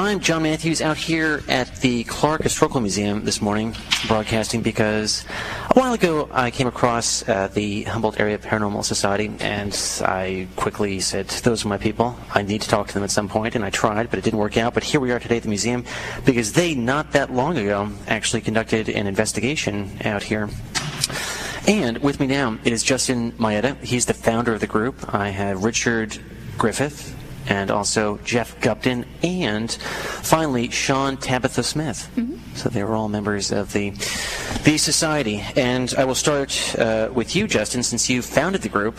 I'm John Matthews out here at the Clark Historical Museum this morning, broadcasting because a while ago I came across uh, the Humboldt Area Paranormal Society and I quickly said, Those are my people. I need to talk to them at some point, and I tried, but it didn't work out. But here we are today at the museum because they, not that long ago, actually conducted an investigation out here. And with me now is Justin Maeda. He's the founder of the group. I have Richard Griffith and also Jeff Gupton, and finally Sean Tabitha Smith. Mm-hmm. So they were all members of the the society. And I will start uh, with you, Justin, since you founded the group.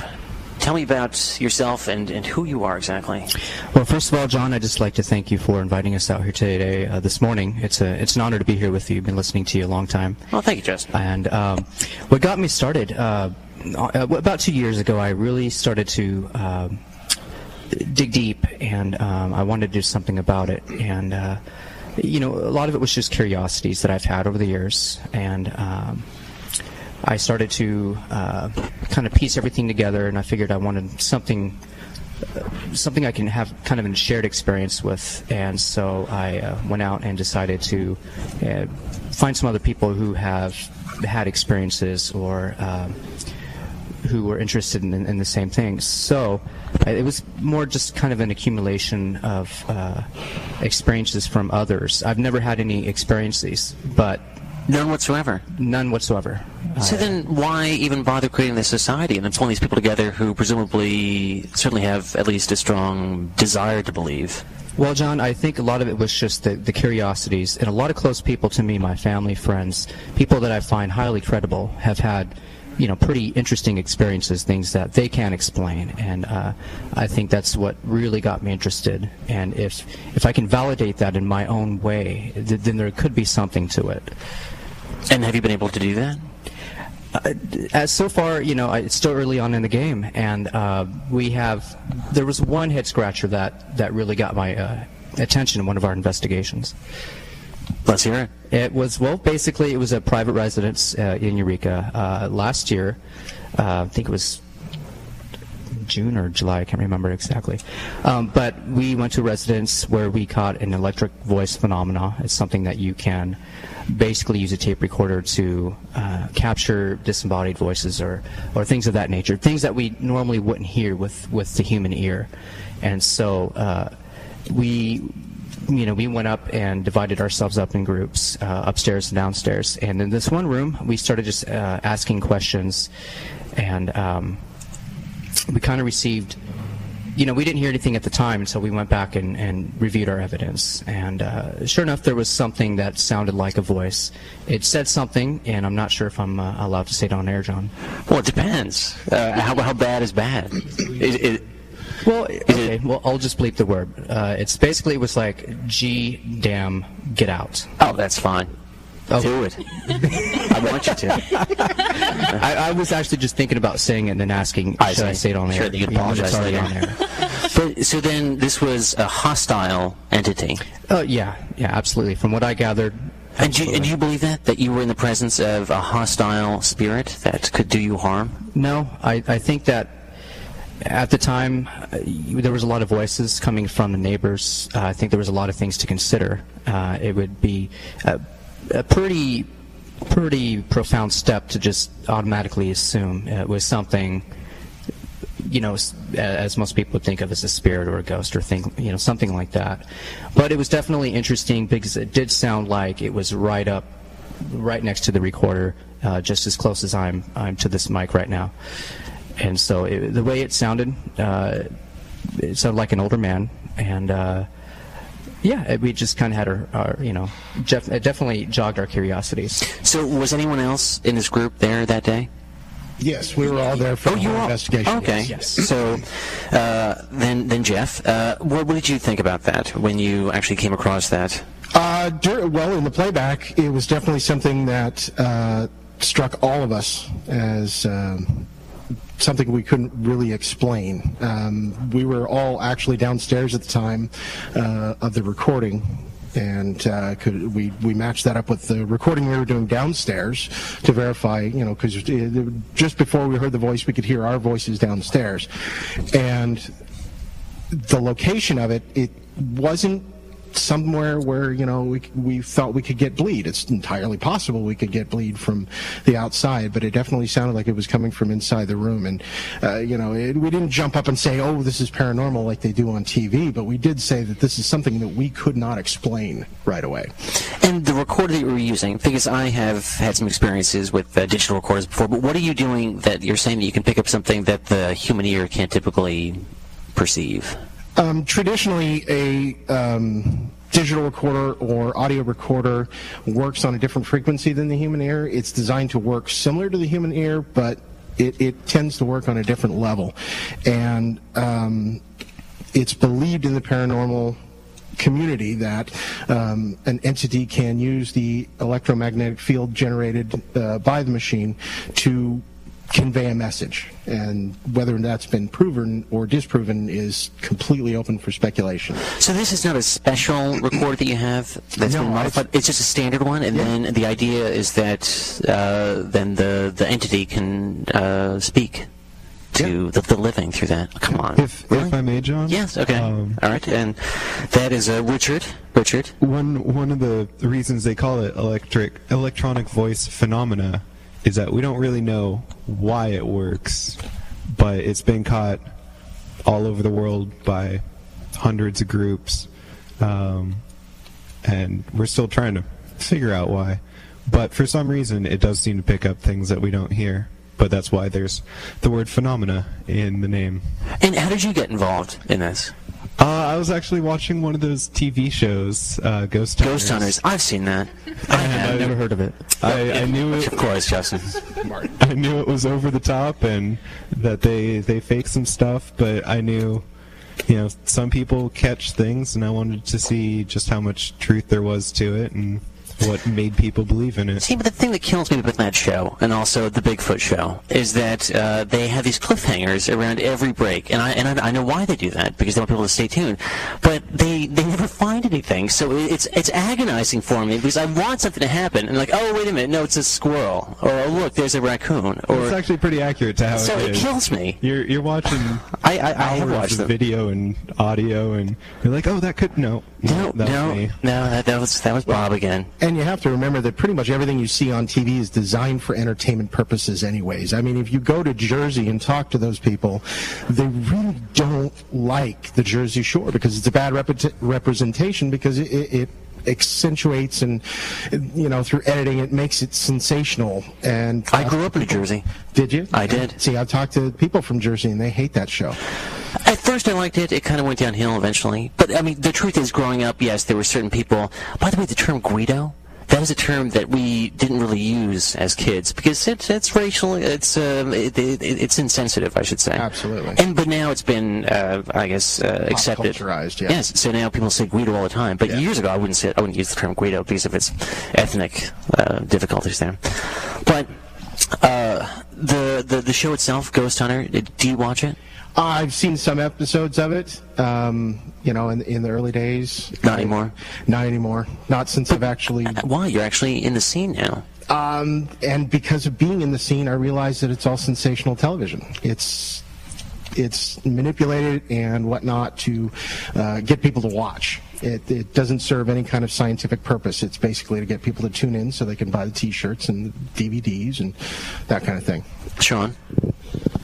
Tell me about yourself and, and who you are exactly. Well, first of all, John, I'd just like to thank you for inviting us out here today, uh, this morning. It's a it's an honor to be here with you. I've been listening to you a long time. Well, thank you, Justin. And um, what got me started, uh, uh about two years ago, I really started to um, dig deep, and um, I wanted to do something about it. And uh, you know, a lot of it was just curiosities that I've had over the years, and um, I started to uh, kind of piece everything together. And I figured I wanted something. Uh, something I can have kind of a shared experience with, and so I uh, went out and decided to uh, find some other people who have had experiences or um, who were interested in, in, the same things. So uh, it was more just kind of an accumulation of uh, experiences from others. I've never had any experiences, but none whatsoever. None whatsoever. So then, why even bother creating this society and then pulling these people together who presumably certainly have at least a strong desire to believe? Well, John, I think a lot of it was just the, the curiosities, and a lot of close people to me, my family, friends, people that I find highly credible, have had you know pretty interesting experiences, things that they can't explain, and uh, I think that's what really got me interested. And if if I can validate that in my own way, th- then there could be something to it. And have you been able to do that? Uh, as so far, you know, it's still early on in the game, and uh, we have. There was one head scratcher that that really got my uh, attention in one of our investigations. Let's hear it. It was well, basically, it was a private residence uh, in Eureka uh, last year. Uh, I think it was June or July. I can't remember exactly. Um, but we went to a residence where we caught an electric voice phenomena. It's something that you can basically use a tape recorder to uh, capture disembodied voices or, or things of that nature, things that we normally wouldn't hear with, with the human ear. And so uh, we you know, we went up and divided ourselves up in groups, uh, upstairs and downstairs. And in this one room, we started just uh, asking questions, and um, we kind of received. You know, we didn't hear anything at the time, so we went back and, and reviewed our evidence. And uh, sure enough, there was something that sounded like a voice. It said something, and I'm not sure if I'm uh, allowed to say it on air, John. Well, it depends. Uh, how, how bad is bad? It, well, okay. Well, I'll just bleep the word. Uh, it's basically it was like G damn get out. Oh, that's fine. Oh. Do it. I want you to. I, I, was actually just thinking about saying it and then asking, I should I say it on sure, air? you apologize on air. but, so then this was a hostile entity? Oh, yeah. Yeah, absolutely. From what I gathered, and do, you, and do, you, believe that? That you were in the presence of a hostile spirit that could do you harm? No, I, I think that at the time, uh, there was a lot of voices coming from the neighbors. Uh, I think there was a lot of things to consider. Uh, it would be a, a, pretty, pretty profound step to just automatically assume it was something, you know, as most people would think of as a spirit or a ghost or thing, you know, something like that. But it was definitely interesting because it did sound like it was right up, right next to the recorder, uh, just as close as I'm, I'm to this mic right now and so it, the way it sounded, uh, it sounded like an older man, and uh, yeah, we just kind of had our, our, you know, Jeff, it definitely jogged our curiosities. So, was anyone else in this group there that day? Yes, we were all there for oh, the investigation. Okay. Yes. So, uh, then, then Jeff, uh, what, what, did you think about that when you actually came across that? Uh, well, in the playback, it was definitely something that uh, struck all of us as um, something we couldn't really explain. Um, we were all actually downstairs at the time uh, of the recording, and uh, could, we we matched that up with the recording we were doing downstairs to verify, you know, because just before we heard the voice, we could hear our voices downstairs, and the location of it, it wasn't somewhere where you know we we felt we could get bleed. It's entirely possible we could get bleed from the outside, but it definitely sounded like it was coming from inside the room. And uh, you know, it, we didn't jump up and say, "Oh, this is paranormal," like they do on TV, but we did say that this is something that we could not explain right away. And the recorder that you were using, because I have had some experiences with uh, digital recorders before, but what are you doing that you're saying that you can pick up something that the human ear can't typically perceive? Um, traditionally, a um, digital recorder or audio recorder works on a different frequency than the human ear. It's designed to work similar to the human ear, but it, it tends to work on a different level. And um, it's believed in the paranormal community that um, an entity can use the electromagnetic field generated uh, by the machine to convey a message. And whether that's been proven or disproven is completely open for speculation. So this is not a special recorder that you have that's No, been modified. It's just a standard one, and Yeah. then the idea is that uh, then the the entity can uh, speak to the, the living through that. Come on, If really? if I may, John. Yes. Okay. Um, All right. And that is uh, Richard. Richard. one one of the reasons they call it electric electronic voice phenomena is that we don't really know why it works, but it's been caught all over the world by hundreds of groups, um, and we're still trying to figure out why. But for some reason, it does seem to pick up things that we don't hear. But that's why there's the word phenomena in the name. And how did you get involved in this? Uh, I was actually watching one of those TV shows, uh, Ghost Hunters. Ghost Hunters. I've seen that. I've never heard of it. I, I knew it. Of course, Justin. I knew it was over the top and that they they fake some stuff, but I knew, you know, some people catch things, and I wanted to see just how much truth there was to it and what made people believe in it. See, but the thing that kills me with that show, and also the Bigfoot show, is that uh, they have these cliffhangers around every break, and I and I, I know why they do that because they want people to stay tuned. But they they never find anything, so it's it's agonizing for me because I want something to happen, and like, oh wait a minute, no, it's a squirrel, or oh look, there's a raccoon, Or It's actually pretty accurate to how it is so it it is. kills me. You're you're watching I I, I have hours watched of them. video and audio, and you're like, oh, that could no, No, that no, was me. no, that, that was that was Bob again. And you have to remember that pretty much everything you see on TV is designed for entertainment purposes, anyways. I mean, if you go to Jersey and talk to those people, they really don't like the Jersey Shore because it's a bad repre- representation because it, it, it accentuates and, you know, through editing, it makes it sensational. And I grew up in New Jersey. Did you? I did. See, I've talked to people from Jersey and they hate that show. At first, I liked it. It kind of went downhill eventually. But I mean, the truth is, growing up, yes, there were certain people. By the way, the term Guido. That was a term that we didn't really use as kids because it's it's racial. It's um, it, it, it's insensitive, I should say. Absolutely. And but now it's been, uh, I guess, uh, accepted. culturized, yeah. Yes. So now people say Guido all the time. But Yeah. years ago, I wouldn't say I wouldn't use the term Guido because of its ethnic uh, difficulties there. But uh, the the the show itself, Ghost Hunter. Do you watch it? I've seen some episodes of it, um, you know, in, in the early days. Not anymore? Not anymore. Not since I've actually. Why? You're actually in the scene now. Um, and because of being in the scene, I realized that it's all sensational television. It's it's manipulated and whatnot to uh, get people to watch. It, it doesn't serve any kind of scientific purpose. It's basically to get people to tune in so they can buy the T-shirts and the DVDs and that kind of thing. Sean?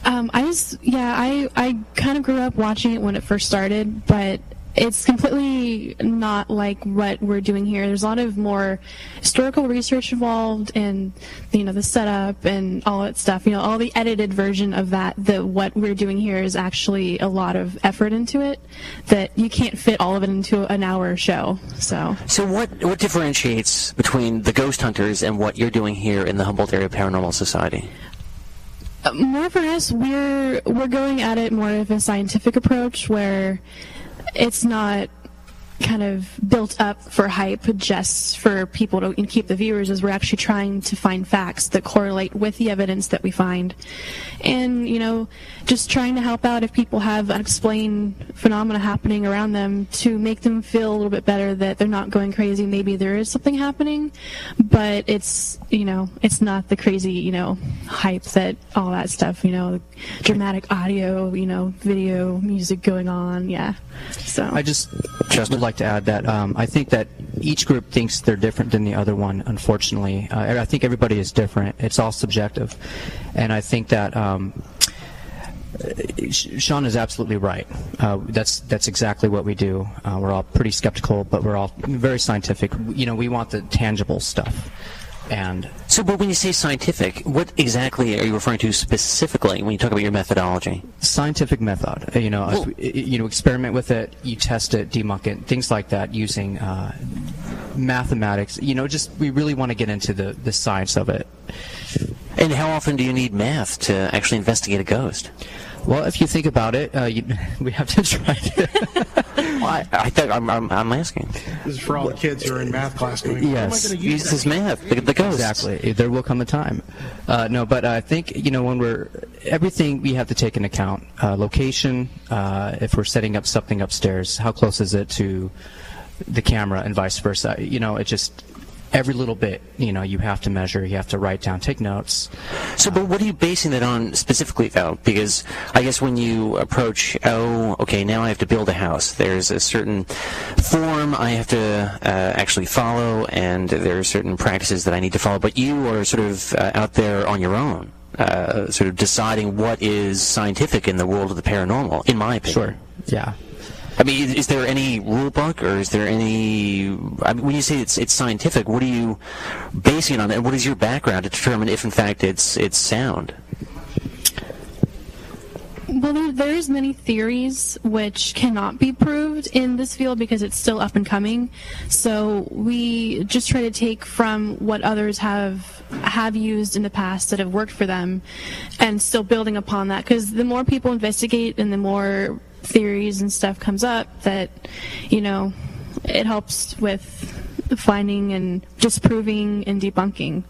Um, I was, yeah, I, I kind of grew up watching it when it first started, but it's completely not like what we're doing here. There's a lot of more historical research involved and, you know, the setup and all that stuff. You know, all the edited version of that, the, what we're doing here is actually a lot of effort into it that you can't fit all of it into an hour show. So. So what what differentiates between the Ghost Hunters and what you're doing here in the Humboldt Area Paranormal Society? More for us we're we're going at it more of a scientific approach where it's not kind of built up for hype just for people to keep the viewers is we're actually trying to find facts that correlate with the evidence that we find. And you know just trying to help out if people have unexplained phenomena happening around them to make them feel a little bit better that they're not going crazy. Maybe there is something happening but it's you know it's not the crazy you know hype that all that stuff you know dramatic audio you know video music going on. Yeah. So. I just just like to add that um, I think that each group thinks they're different than the other one. Unfortunately, uh, I think everybody is different. It's all subjective, and I think that. Um, Sean is absolutely right. Uh, that's that's exactly what we do. Uh, we're all pretty skeptical, but we're all very scientific. You know, we want the tangible stuff. And So, but when you say scientific, what exactly are you referring to specifically when you talk about your methodology? scientific method, uh, you know, Well- you know, experiment with it, you test it, debunk it, things like that, using uh, mathematics. You know, just we really want to get into the the science of it. And how often do you need math to actually investigate a ghost? Well, if you think about it, uh, you, we have to try to. Well, I, I think I'm, I'm, I'm asking. This is for all the kids who are in math class going, "How am I Yes. use Use this math, the, the ghost. Exactly. There will come a time. Uh, no, but I think you know when we're everything we have to take into account uh, location. Uh, if we're setting up something upstairs, how close is it to the camera, and vice versa. You know, it just every little bit. You know, you have to measure. You have to write down, take notes. So, but what are you basing that on specifically, though? Because I guess when you approach, oh, okay, now I have to build a house. There's a certain form I have to uh, actually follow, and there are certain practices that I need to follow. But you are sort of uh, out there on your own, uh, sort of deciding what is scientific in the world of the paranormal. In my opinion, Sure. Yeah. I mean, is there any rule book, or is there any? I mean, when you say it's it's scientific, what are you basing it on, and what is your background to determine if, in fact, it's it's sound? Well, there, there's many theories which cannot be proved in this field because it's still up and coming. So we just try to take from what others have have used in the past that have worked for them, and still building upon that. Because the more people investigate and the more theories and stuff comes up, that you know, it helps with finding and disproving and debunking.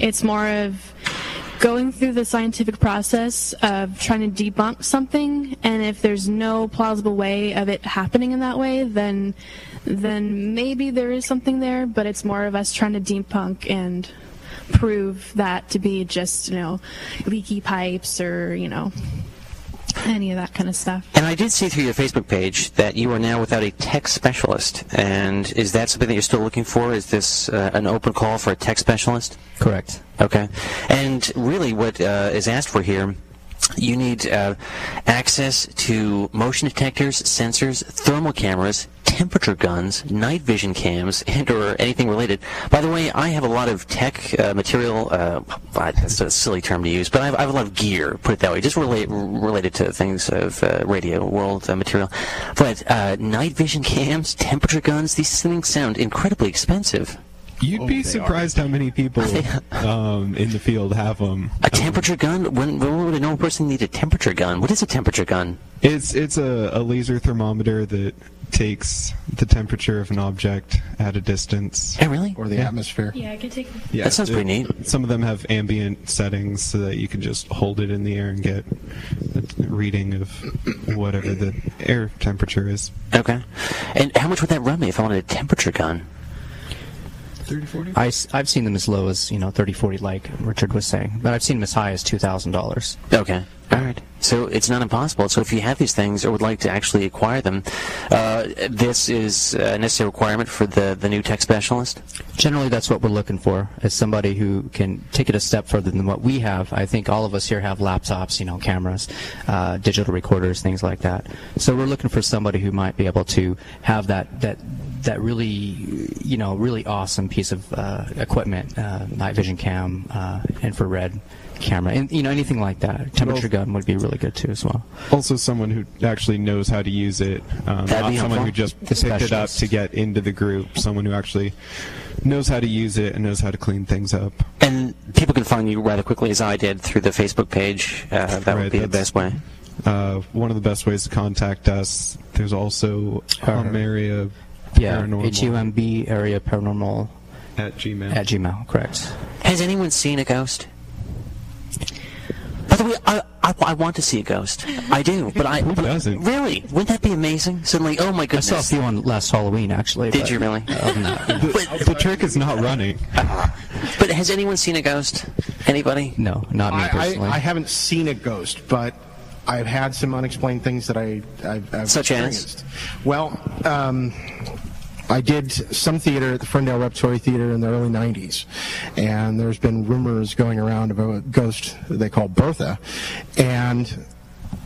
It's more of going through the scientific process of trying to debunk something and if there's no plausible way of it happening in that way then then maybe there is something there but it's more of us trying to debunk and prove that to be just you know leaky pipes or you know any of that kind of stuff And I did see through your Facebook page that you are now without a tech specialist. And is that something that you're still looking for? Is this uh, an open call for a tech specialist? Correct. Okay. And really, what uh, is asked for here, you need uh, access to motion detectors, sensors, thermal cameras, temperature guns, night vision cams, and or anything related. By the way, I have a lot of tech uh, material. Uh, that's a silly term to use, but I have, I have a lot of gear. Put it that way, just relate, related to things of uh, radio world uh, material. But uh, night vision cams, temperature guns, these things sound incredibly expensive. You'd be surprised how many people um, in the field have them. A temperature gun? When, when would a normal person need a temperature gun? What is a temperature gun? It's it's a, a laser thermometer that takes the temperature of an object at a distance. Oh, really? or the atmosphere. yeah i could take Yeah, That sounds it- pretty neat. Some of them have ambient settings so that you can just hold it in the air and get a reading of whatever the air temperature is. Okay. And how much would that run me if I wanted a temperature gun? 30, 40? I, have seen them as low as, you know, 30, 40, like Richard was saying. But I've seen them as high as $2,000. Okay. All right. So it's not impossible. So if you have these things or would like to actually acquire them, uh, this is a necessary requirement for the, the new tech specialist? Generally, that's what we're looking for, is somebody who can take it a step further than what we have. I think all of us here have laptops, you know, cameras, uh, digital recorders, things like that. So we're looking for somebody who might be able to have that, that, that really, you know, really awesome piece of uh, equipment, uh, night vision cam, uh, infrared camera, and, you know, anything like that. Temperature gun would be really good too as well. Also, someone who actually knows how to use it, um, not someone helpful. who just The picked it up to get into the group. Someone who actually knows how to use it and knows how to clean things up. And people can find you rather quickly, as I did, through the Facebook page. Uh, that would be the best way. Uh, one of the best ways to contact us. There's also Our- Hum area Yeah, paranormal H-U-M-B area paranormal at Gmail. at Gmail, correct. Has anyone seen a ghost? By the way, I, I, I want to see a ghost. I do, but I Who doesn't? really wouldn't that be amazing? Suddenly, oh my goodness! I saw a few on last Halloween, actually. Did but you really? other than that, no. the, the trick is not running. But has anyone seen a ghost? Anybody? No, not me I, personally. I, I haven't seen a ghost, but I've had some unexplained things that I, I've, I've Such as? experienced. Well, um, I did some theater at the Ferndale Repertory Theater in the early 90s, and there's been rumors going around of a ghost they call Bertha, and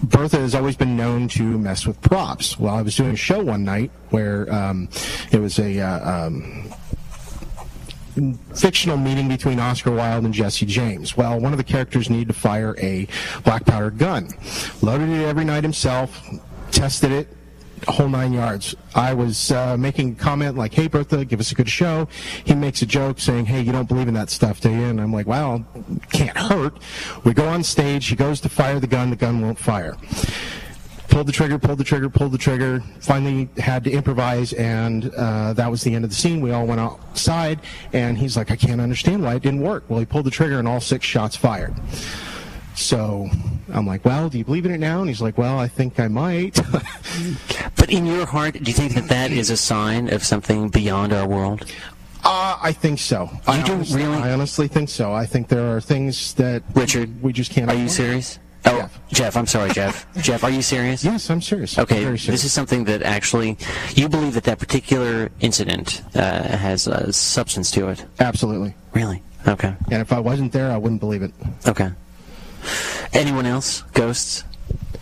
Bertha has always been known to mess with props. Well, I was doing a show one night where um, it was a uh, um, fictional meeting between Oscar Wilde and Jesse James. Well, one of the characters needed to fire a black powder gun. Loaded it every night himself, tested it, whole nine yards. I was uh, making a comment like, "Hey, Bertha, give us a good show." He makes a joke saying, "Hey, you don't believe in that stuff, do you?" And I'm like, "Well, can't hurt." We go on stage. He goes to fire the gun. The gun won't fire pulled the trigger, pulled the trigger, pulled the trigger. Finally, had to improvise, and uh, that was the end of the scene. We all went outside, and he's like, "I can't understand why it didn't work." Well, he pulled the trigger, and all six shots fired. So I'm like, "Well, do you believe in it now?" And he's like, "Well, I think I might." But in your heart, do you think that that is a sign of something beyond our world? uh, I think so. I You do honestly, really? I honestly think so. I think there are things that Richard, we just can't. Are you explain. serious? Oh, Jeff. Jeff, I'm sorry, Jeff. Jeff, are you serious? Yes, I'm serious. Okay, Very this serious. is something that actually you believe that that particular incident uh, has uh, substance to it. absolutely. Really? Okay. And if I wasn't there, I wouldn't believe it. Okay. Anyone else? Ghosts?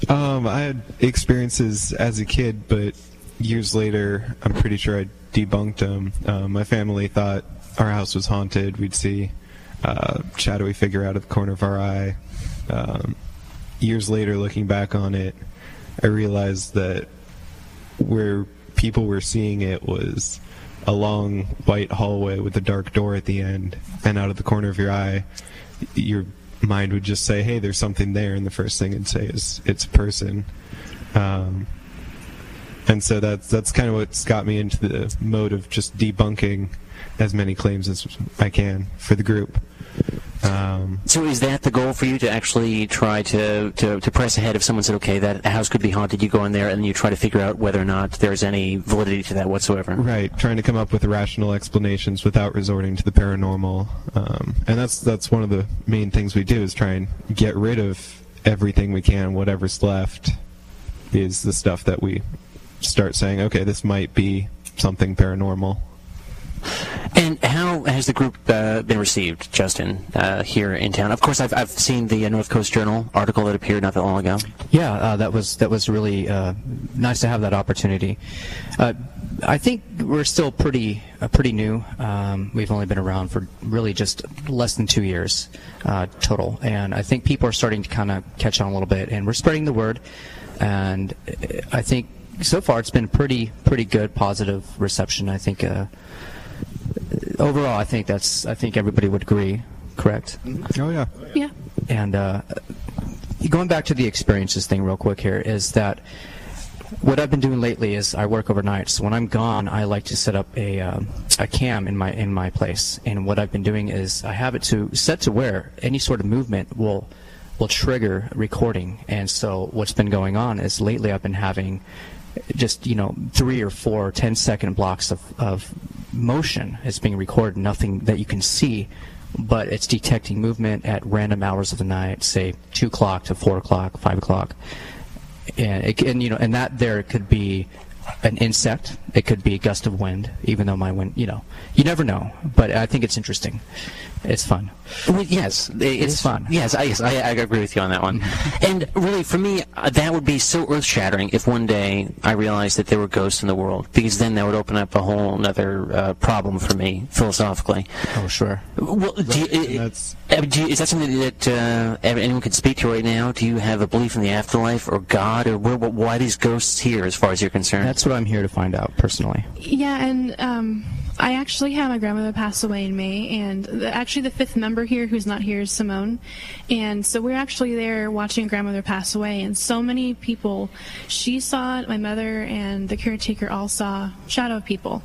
Um, I had experiences as a kid, but years later, I'm pretty sure I debunked them. Um, my family thought our house was haunted. We'd see uh, shadowy figure out of the corner of our eye. Um, years later, looking back on it, I realized that where people were seeing it was a long white hallway with a dark door at the end, and out of the corner of your eye, your mind would just say, "Hey, there's something there," and the first thing it'd say is, "It's a person." Um, and so that's that's kind of what's got me into the mode of just debunking as many claims as I can for the group. Um, So is that the goal for you to actually try to, to, to press ahead if someone said, okay, that house could be haunted, you go in there and you try to figure out whether or not there's any validity to that whatsoever? Right, trying to come up with rational explanations without resorting to the paranormal, um, and that's that's one of the main things we do is try and get rid of everything we can. Whatever's left is the stuff that we start saying, okay, this might be something paranormal. And has the group uh, been received, Justin, uh, here in town? Of course, I've, I've seen the uh, North Coast Journal article that appeared not that long ago. Yeah, uh, that was that was really uh, nice to have that opportunity. I think we're still pretty pretty new. Um, we've only been around for really just less than two years total, and I think people are starting to kind of catch on a little bit, and we're spreading the word. And I think so far it's been pretty pretty good, positive reception. I think overall, I think that's I think everybody would agree. Correct. Oh yeah. Yeah. And uh, going back to the experiences thing, real quick here, is that what I've been doing lately is I work overnight. So when I'm gone, I like to set up a um, a cam in my in my place. And what I've been doing is I have it to set to where any sort of movement will will trigger recording. And so what's been going on is lately I've been having just you know three or four 10 second blocks of, of motion is being recorded nothing that you can see but it's detecting movement at random hours of the night say 2 o'clock to 4 o'clock 5 o'clock. And, it, and you know and that there could be an insect. It could be a gust of wind even though my wind you know you never know. But i think it's interesting it's fun Well, yes, it's, fun. Yes, I, yes, I, I agree with you on that one. and really, for me, uh, that would be so earth-shattering if one day I realized that there were ghosts in the world, because then that would open up a whole other uh, problem for me philosophically. oh sure Well, do you, and that's- uh, do you- is that something that uh, anyone could speak to right now? Do you have a belief in the afterlife or God, or where, why these ghosts here, as far as you're concerned? that's what i'm here to find out personally Yeah, and um, I actually had my grandmother pass away in May, and the, actually the fifth member here who's not here is Simone, and so we're actually there watching grandmother pass away, and so many people, she saw it, my mother and the caretaker all saw shadow people,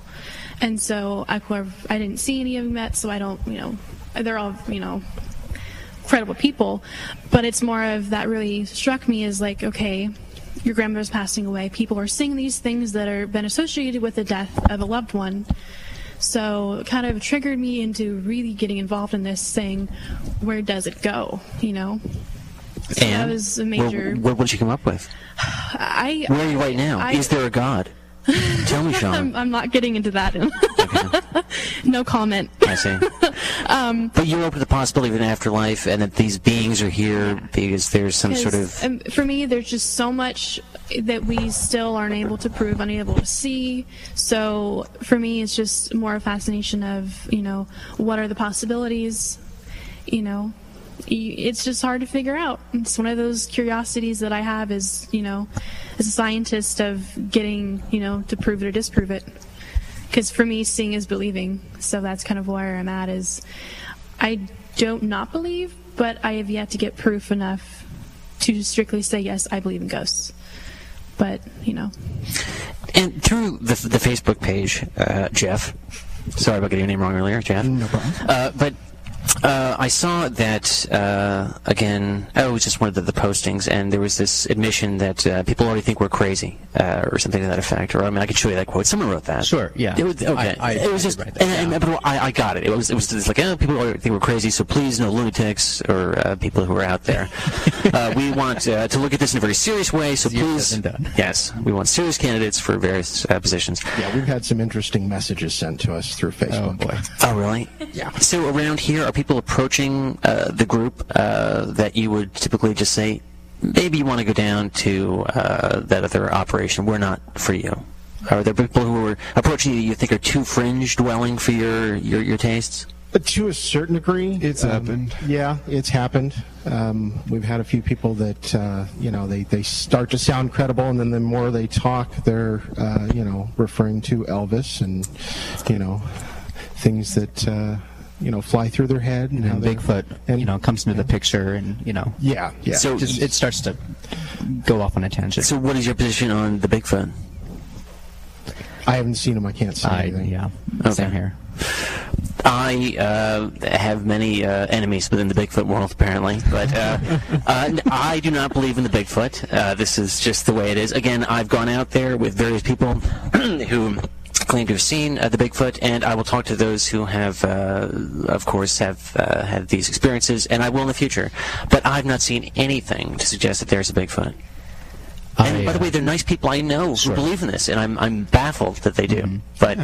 and so I, I didn't see any of them yet, so I don't, you know, they're all, you know, credible people, but it's more of that really struck me as like, okay, your grandmother's passing away. People are seeing these things that are been associated with the death of a loved one. So it kind of triggered me into really getting involved in this saying, where does it go? You know? So and that was a major. What, what did you come up with? I Where are you right now? I- Is there a God? Tell me, I'm, Sean. I'm not getting into that. no comment. I see. Um, but you're open to the possibility of an afterlife, and that these beings are here because there's some sort of. um, for me, there's just so much that we still aren't able to prove, unable to see. So for me, it's just more a fascination of you know what are the possibilities. You know, it's just hard to figure out. It's one of those curiosities that I have is you know, as a scientist of getting you know to prove it or disprove it. Because for me, seeing is believing. So that's kind of where I'm at. Is I don't not believe, but I have yet to get proof enough to strictly say yes, I believe in ghosts. But you know, And through the, the Facebook page, uh, Jeff. Sorry about getting your name wrong earlier, Jeff. No problem. Uh, but uh, I saw that uh, again. Oh, it was just one of the, the postings, and there was this admission that uh, people already think we're crazy, uh, or something to that effect. Or I mean, I could show you that quote. Someone wrote that. Sure, yeah. It was, okay. I- I it was just, write and, and- but I, I got it. It was, it was just like, oh, people already think we're crazy, so please, no lunatics or uh, people who are out there. uh, we want uh, to look at this in a very serious way. So please, said than done. yes, we want serious candidates for various uh, positions. Yeah, we've had some interesting messages sent to us through Facebook. Oh boy. Oh, really? Yeah. So around here, are people approaching uh, the group uh, that you would typically just say, maybe you want to go down to uh, that other operation? We're not for you. Are there people who are approaching you that you think are too fringe dwelling for your, your, your tastes? But to a certain degree, It's happened. Yeah, it's happened. Um, we've had a few people that uh, you know they, they start to sound credible, and then the more they talk, they're uh, you know referring to Elvis and you know things that uh, you know fly through their head and, how And they're- Bigfoot, and- you know, comes into the picture, and you know, Yeah, yeah. So- just, it starts to go off on a tangent. So what is your position on the Bigfoot? I haven't seen him. I can't see I, anything. yeah, Okay. same here. I uh, have many uh, enemies within the Bigfoot world, apparently, but uh, uh, n- I do not believe in the Bigfoot. Uh, this is just the way it is. Again, I've gone out there with various people who claim to have seen uh, the Bigfoot, and I will talk to those who have, uh, of course, have uh, had these experiences, and I will in the future. But I've not seen anything to suggest that there's a Bigfoot. And I, by the way, they're nice people I know Sure. who believe in this, and I'm I'm baffled that they do. But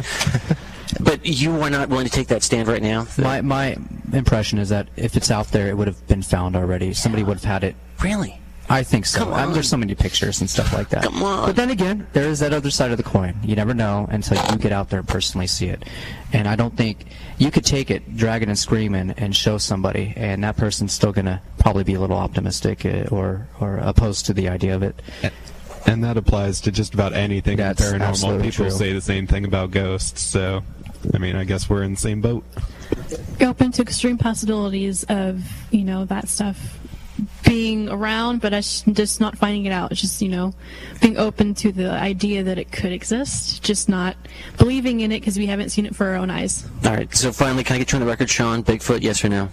but you are not willing to take that stand right now. My my impression is that if it's out there, it would have been found already. Somebody would have had it. really? I think so. Come I mean, there's so many pictures and stuff like that. Come on. But then again, there is that other side of the coin. You never know until you get out there and personally see it. And I don't think you could take it, drag it, and scream and, and show somebody, and that person's still gonna probably be a little optimistic uh, or or opposed to the idea of it. And that applies to just about anything That's paranormal. People true. say the same thing about ghosts, so I mean, I guess we're in the same boat. open to extreme possibilities of you know that stuff being around, but us just not finding it out. Just you know being open to the idea that it could exist, just not believing in it because we haven't seen it for our own eyes. All right. So finally, can I get you on the record, Sean? Bigfoot, yes or no?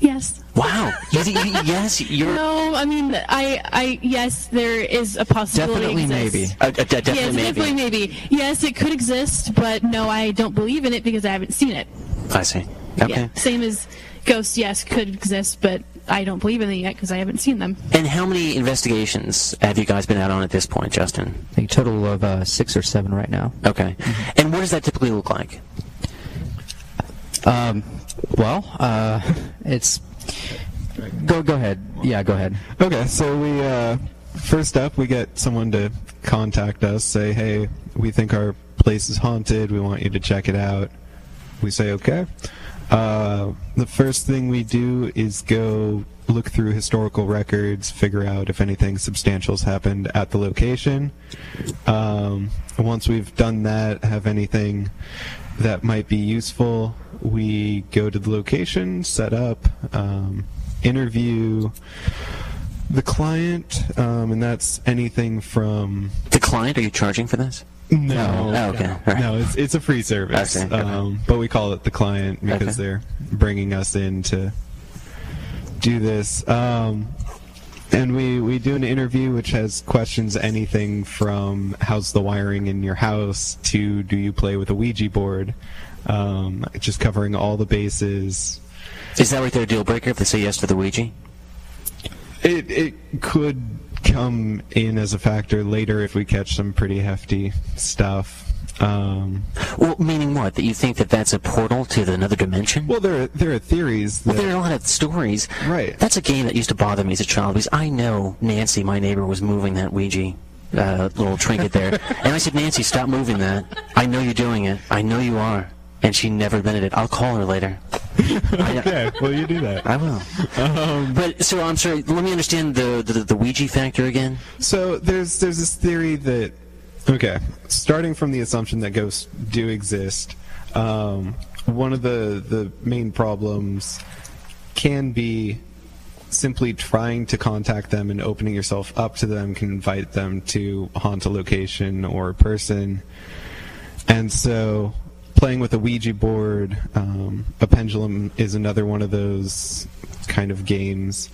Yes. Wow. You, yes, you're No, I mean, I, I, yes, there is a possibility. Definitely maybe. uh, de- definitely yes, maybe. definitely maybe. Yes, it could exist, but no, I don't believe in it because I haven't seen it. I see. Okay. Yeah. Same as ghosts, yes, could exist, but I don't believe in them yet because I haven't seen them. And how many investigations have you guys been out on at this point, Justin? A total of uh, six or seven right now. Okay. And what does that typically look like? Um, well, uh, it's go go ahead. Yeah, go ahead. Okay, so we uh, first up we get someone to contact us, say, "Hey, we think our place is haunted. We want you to check it out." We say, "Okay." Uh, the first thing we do is go look through historical records, figure out if anything substantial's happened at the location. Um, once we've done that, have anything that might be useful, we go to the location, set up, um, interview the client, um, and that's anything from The client? Are you charging for this? No, Oh, okay. Right. no, it's it's a free service. Okay. um, but we call it the client because Okay. they're bringing us in to do this. Um, and we, we do an interview which has questions anything from how's the wiring in your house to do you play with a Ouija board, um, just covering all the bases. Is that right there a deal breaker if they say yes to the Ouija? It it could come in as a factor later if we catch some pretty hefty stuff. Um, Well, meaning what? That you think that that's a portal to another dimension? well, there are, there are theories that Well, there are a lot of stories. Right. That's a game that used to bother me as a child because I know Nancy, my neighbor, was moving that Ouija uh, little trinket there. and I said, Nancy, stop moving that. I know you're doing it. I know you are. And she never admitted it. I'll call her later. okay, well you do that. I will. Um, but, so I'm sorry, let me understand the, the, the Ouija factor again. So there's there's this theory that okay, starting from the assumption that ghosts do exist, um, one of the the main problems can be simply trying to contact them and opening yourself up to them can invite them to haunt a location or a person. And so playing with a Ouija board, um, a pendulum is another one of those kind of games.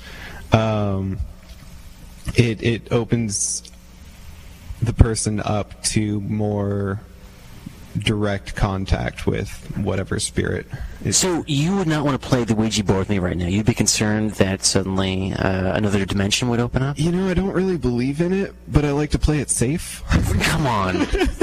Um, it it opens the person up to more direct contact with whatever spirit is So you would not want to play the Ouija board with me right now. You'd be concerned that suddenly uh, another dimension would open up? you know i don't really believe in it but i like to play it safe Come on.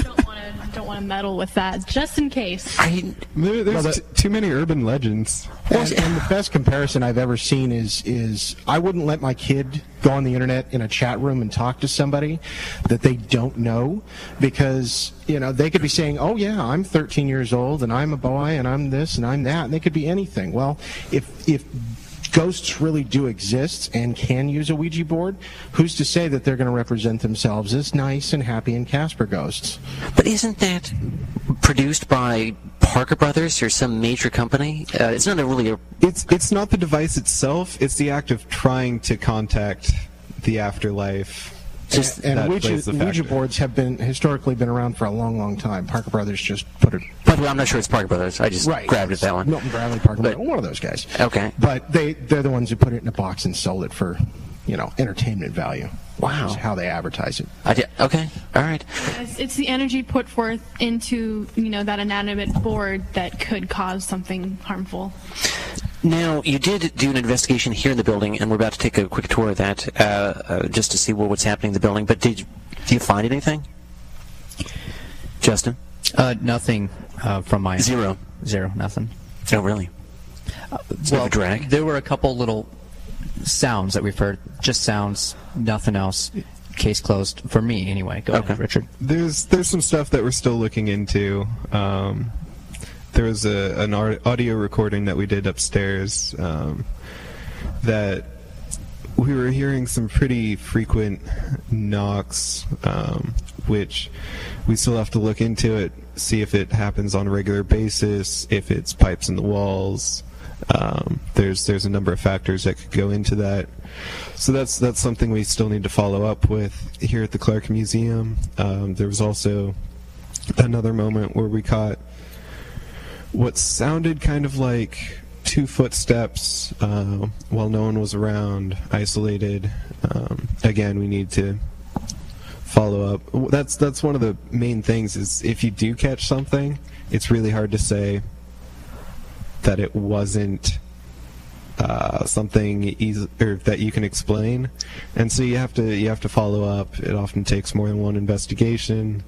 don't want to want to meddle with that, just in case. I, there, there's Well, the- t- too many urban legends And, and the best comparison I've ever seen is is I wouldn't let my kid go on the internet in a chat room and talk to somebody that they don't know because you know they could be saying, "Oh yeah, I'm 13 years old and I'm a boy and I'm this and I'm that," and they could be anything. Well, if if ghosts really do exist and can use a Ouija board, who's to say that they're going to represent themselves as nice and happy and Casper ghosts? but isn't that produced by Parker Brothers or some major company? Uh, it's not a really a. it's it's not the device itself it's the act of trying to contact the afterlife Just, and that Ouija, Ouija boards have been historically been around for a long, long time. Parker Brothers just put it by the way, I'm not sure it's Parker Brothers. I just grabbed at that one. Milton Bradley, Parker, But- one of those guys. Okay. But they they're the ones who put it in a box and sold it for, you know, entertainment value. Wow. Is how they advertise it. I did, okay, all right. It's, it's the energy put forth into you know that inanimate board that could cause something harmful. Now, you did do an investigation here in the building, and we're about to take a quick tour of that uh, uh, just to see what, what's happening in the building. But did you, do you find anything, Justin? Uh, nothing uh, from my Zero. Zero, nothing. Oh, really? It's well, drag. There were a couple little sounds that we've heard, just sounds, nothing else. Case closed for me, anyway. Go Okay. ahead, Richard. There's there's some stuff that we're still looking into. Um, there was a, an audio recording that we did upstairs um, that we were hearing some pretty frequent knocks, um, which we still have to look into it, see if it happens on a regular basis, if it's pipes in the walls. Um, there's there's a number of factors that could go into that. So that's that's something we still need to follow up with here at the Clark Museum. Um, there was also another moment where we caught what sounded kind of like two footsteps uh, while no one was around, isolated. Um, again, we need to follow up. That's that's one of the main things is if you do catch something, it's really hard to say that it wasn't uh, something easy or that you can explain, and so you have to you have to follow up. It often takes more than one investigation.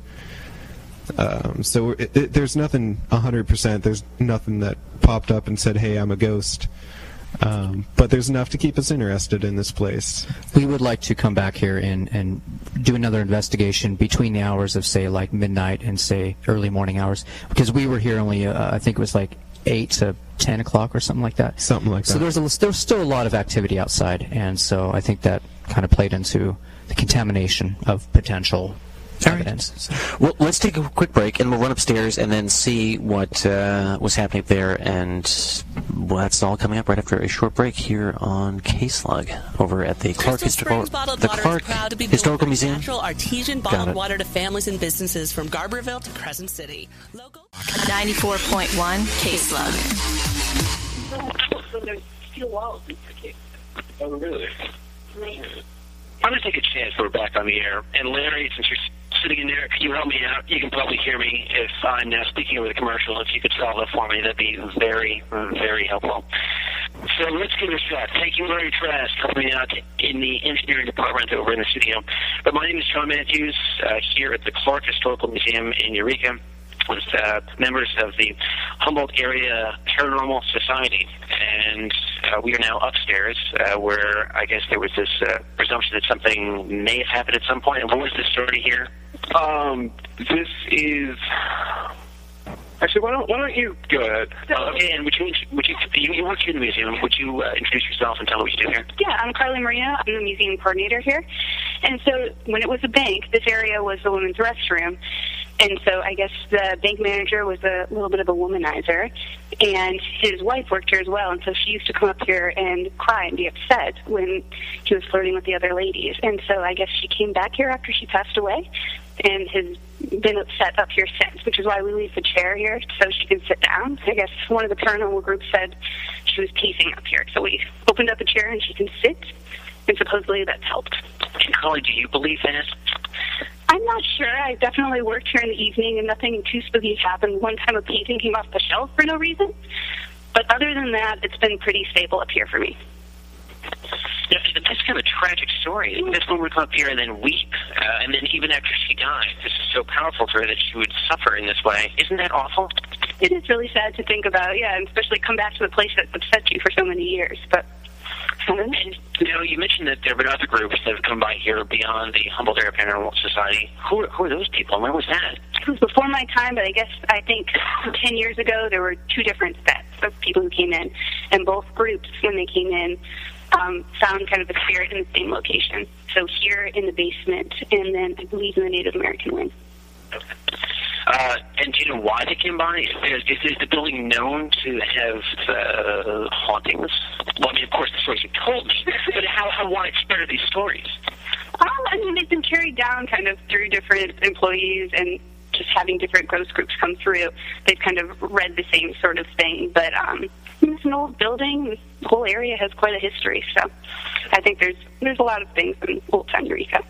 Um, so it, it, there's nothing 100%. There's nothing that popped up and said, "Hey, I'm a ghost." Um, but there's enough to keep us interested in this place. We would like to come back here and, and do another investigation between the hours of, say, like midnight and, say, early morning hours. Because we were here only, uh, I think it was like 8 to 10 o'clock or something like that. Something like So that. So there's, a, there's still a lot of activity outside. And so I think that kind of played into the contamination of potential All right. evidence. So- Well, let's take a quick break, and we'll run upstairs and then see what uh, was happening there. And well, that's all coming up right after a short break here on K-Slug over at the Clark Crystal Historical, Springs the Clark proud to be Historical Museum. natural artesian Got bottled it. water to families and businesses from Garberville to Crescent City. Local 94.1 K Slug. Oh, really? I'm going to take a chance we're back on the air. And Larry, since you're sitting in there, can you help me out? You can probably hear me if I'm now speaking over the commercial. If you could solve it for me, that'd be very, very helpful. So let's give it a shot. Thank you, Larry Trask, coming out in the engineering department over in the studio. But my name is John Matthews, uh, here at the Clark Historical Museum in Eureka with uh, members of the Humboldt Area Paranormal Society. And uh, we are now upstairs uh, where I guess there was this uh, presumption that something may have happened at some point. And what was the story here? Um, this is. Actually, why don't why don't you go ahead? Uh, okay, and would you would you you, you work here in the museum? Would you uh, introduce yourself and tell me what you do here? Yeah, I'm Carly Marino. I'm the museum coordinator here. And so when it was a bank, this area was the women's restroom. And so I guess the bank manager was a little bit of a womanizer. And his wife worked here as well. And so she used to come up here and cry and be upset when he was flirting with the other ladies. And so I guess she came back here after she passed away and has been upset up here since, which is why we leave the chair here so she can sit down. I guess one of the paranormal groups said she was pacing up here. So we opened up a chair and she can sit, and supposedly that's helped. Carly, do you believe that? I'm not sure. I definitely worked here in the evening and nothing too spooky happened. One time a painting came off the shelf for no reason. But other than that, it's been pretty stable up here for me. Yeah, that's kind of a tragic story. This woman would come up here and then weep, uh, and then even after she died, this is so powerful for her that she would suffer in this way. Isn't that awful? It is really sad to think about, yeah, and especially come back to the place that's upset you for so many years. But and you know, you mentioned that there have been other groups that have come by here beyond the Humboldt Area Paranormal Society. Who are, who are those people? When was that? it was before my time, but I guess I think 10 years ago there were two different sets of people who came in, and both groups, when they came in, um, found kind of a spirit in the same location. So here in the basement, and then I believe in the Native American wing. Uh, and do you know why they came by? Is, is the building known to have uh, hauntings? Well, I mean, of course, the stories you told me, but how, how widespread are these stories? Um, I mean, they've been carried down kind of through different employees and just having different ghost groups come through. They've kind of read the same sort of thing, but um, it's an old building. This whole area has quite a history, so I think there's there's a lot of things in old time Eureka.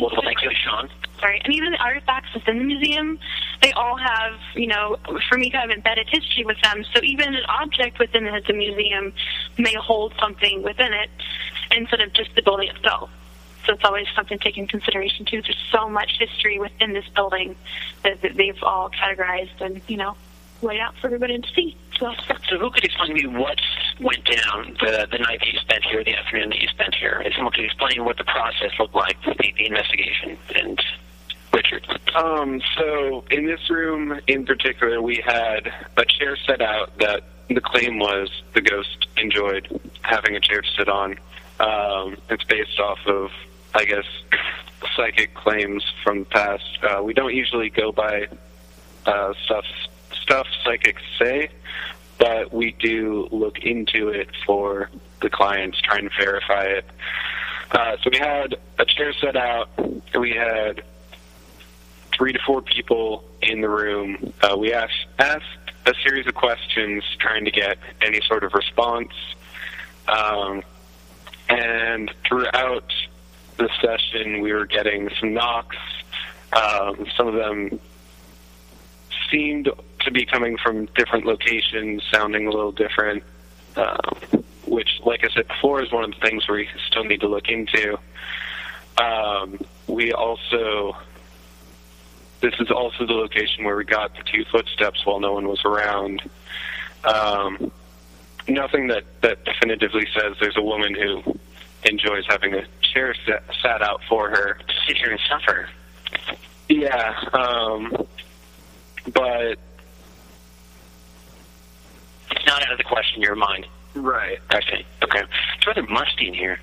Well, thank you, Sean. Sorry, and even the artifacts within the museum, they all have, you know, for me to have embedded history with them. So even an object within the museum may hold something within it instead of just the building itself. So it's always something to take into consideration too. There's so much history within this building that, that they've all categorized and, you know, laid out for everybody to see. So, So who could explain to me what went down the, the night that you spent here, the afternoon that you spent here? If someone could explain what the process looked like, the, the investigation, and Richard. Um, so in this room in particular, we had a chair set out that the claim was the ghost enjoyed having a chair to sit on. Um, it's based off of, I guess, psychic claims from the past. Uh, we don't usually go by uh, stuff stuff psychics say, but we do look into it for the clients, trying to verify it. Uh, so we had a chair set out. We had three to four people in the room. Uh, we asked, asked a series of questions trying to get any sort of response. Um, and throughout the session, we were getting some knocks. Um, some of them seemed to be coming from different locations, sounding a little different, um, which, like I said before, is one of the things we still need to look into. Um, we also this is also the location where we got the two footsteps while no one was around. Um, nothing that, that definitively says there's a woman who enjoys having a chair set, sat out for her to sit here and suffer. Yeah, um, but It's not out of the question in your mind. right. Okay. Okay. It's rather musty in here.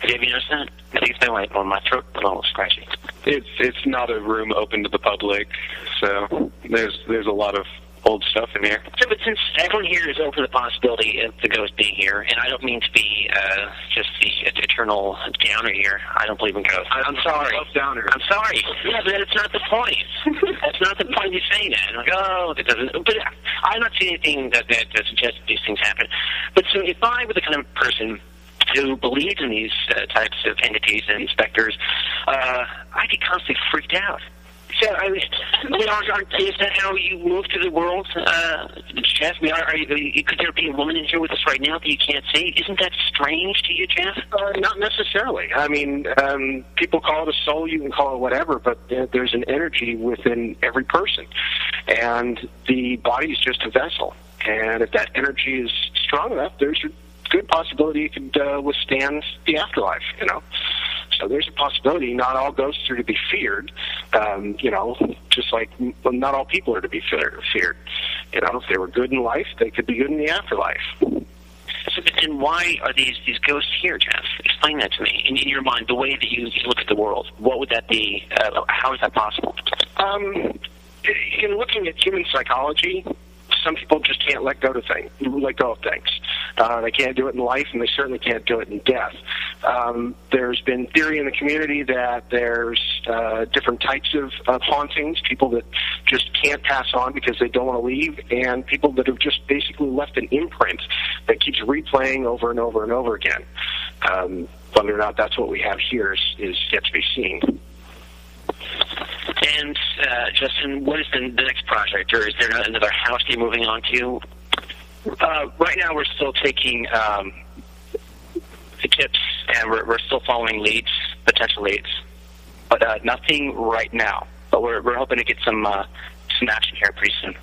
Have you noticed that? At least my like on my throat a little scratchy. It's it's not a room open to the public, so there's there's a lot of old stuff in here. So, but since everyone here is open to the possibility of the ghost being here, and I don't mean to be uh, just the eternal downer here. I don't believe in ghosts. I, I'm sorry. downer. I'm sorry. Yeah, but that's not the point. that's not the point of you saying that. Like, oh, it doesn't. But I'm not seeing anything that that, that suggests these things happen. But so, if I were the kind of person who believed in these uh, types of entities and specters, uh, I'd be constantly freaked out. So, I I mean, are, are, is that how you move through the world, uh, Jeff? I mean, are, are you, could there be a woman in here with us right now that you can't see? Isn't that strange to you, Jeff? Uh, not necessarily. I mean, um, people call it a soul, you can call it whatever, but there's an energy within every person. And the body is just a vessel. And if that energy is strong enough, there's a good possibility it could uh, withstand the afterlife, you know. So there's a possibility. Not all ghosts are to be feared. Um, you know, just like well, not all people are to be feared. Feared. You know, if they were good in life, they could be good in the afterlife. So, then why are these these ghosts here, Jeff? Explain that to me. In, in your mind, the way that you, you look at the world, what would that be? Uh, how is that possible? Um, in looking at human psychology, some people just can't let go to things, let go of things. Uh, they can't do it in life, and they certainly can't do it in death. Um, there's been theory in the community that there's uh, different types of, of hauntings, people that just can't pass on because they don't want to leave, and people that have just basically left an imprint that keeps replaying over and over and over again. Um, whether or not that's what we have here is, is yet to be seen. And uh, Justin, what is the, the next project, or is there another house you're moving on to? Uh, right now, we're still taking um, the tips, and we're, we're still following leads, potential leads, but uh, nothing right now. But we're we're hoping to get some uh, some action here pretty soon.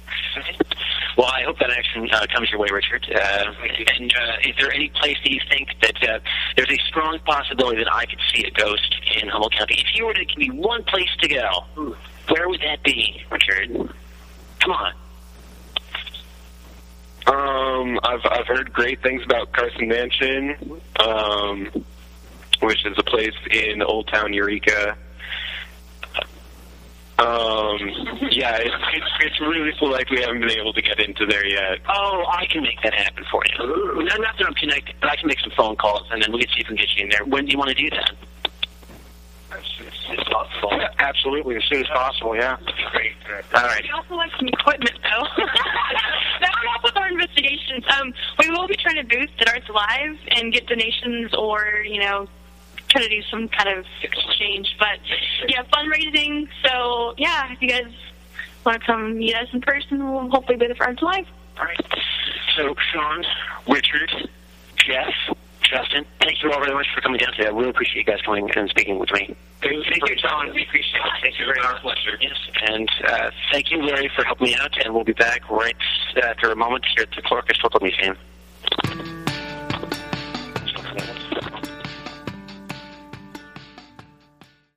Well, I hope that action uh, comes your way, Richard. Uh, and uh, is there any place that you think that uh, there's a strong possibility that I could see a ghost in Humboldt County? If you were to give me one place to go, where would that be, Richard? Come on. Um, I've I've heard great things about Carson Mansion, um, which is a place in Old Town Eureka. Um, yeah, it's, it's it's really cool. like we haven't been able to get into there yet. Oh, I can make that happen for you. Not, not that I'm connected, but I can make some phone calls, and then we can see if we can get you in there. When do you want to do that? As soon as possible. Absolutely, as soon as possible. Yeah. Great. All right. We also like some equipment, though. investigations. Um, we will be trying to boost at Arts Alive and get donations or, you know, try to do some kind of exchange. But, yeah, fundraising. So, yeah, if you guys want to come meet us in person, we'll hopefully be there for Arts Alive. All right. So, Sean, Richard, Jeff, Justin, thank you all very much for coming down today. I really appreciate you guys coming and speaking with me. Thank you, John. We appreciate it. Thank you very much. pleasure. Yes, and uh, thank you, Larry, for helping me out, and we'll be back right after a moment here at the Clarke Historical Museum.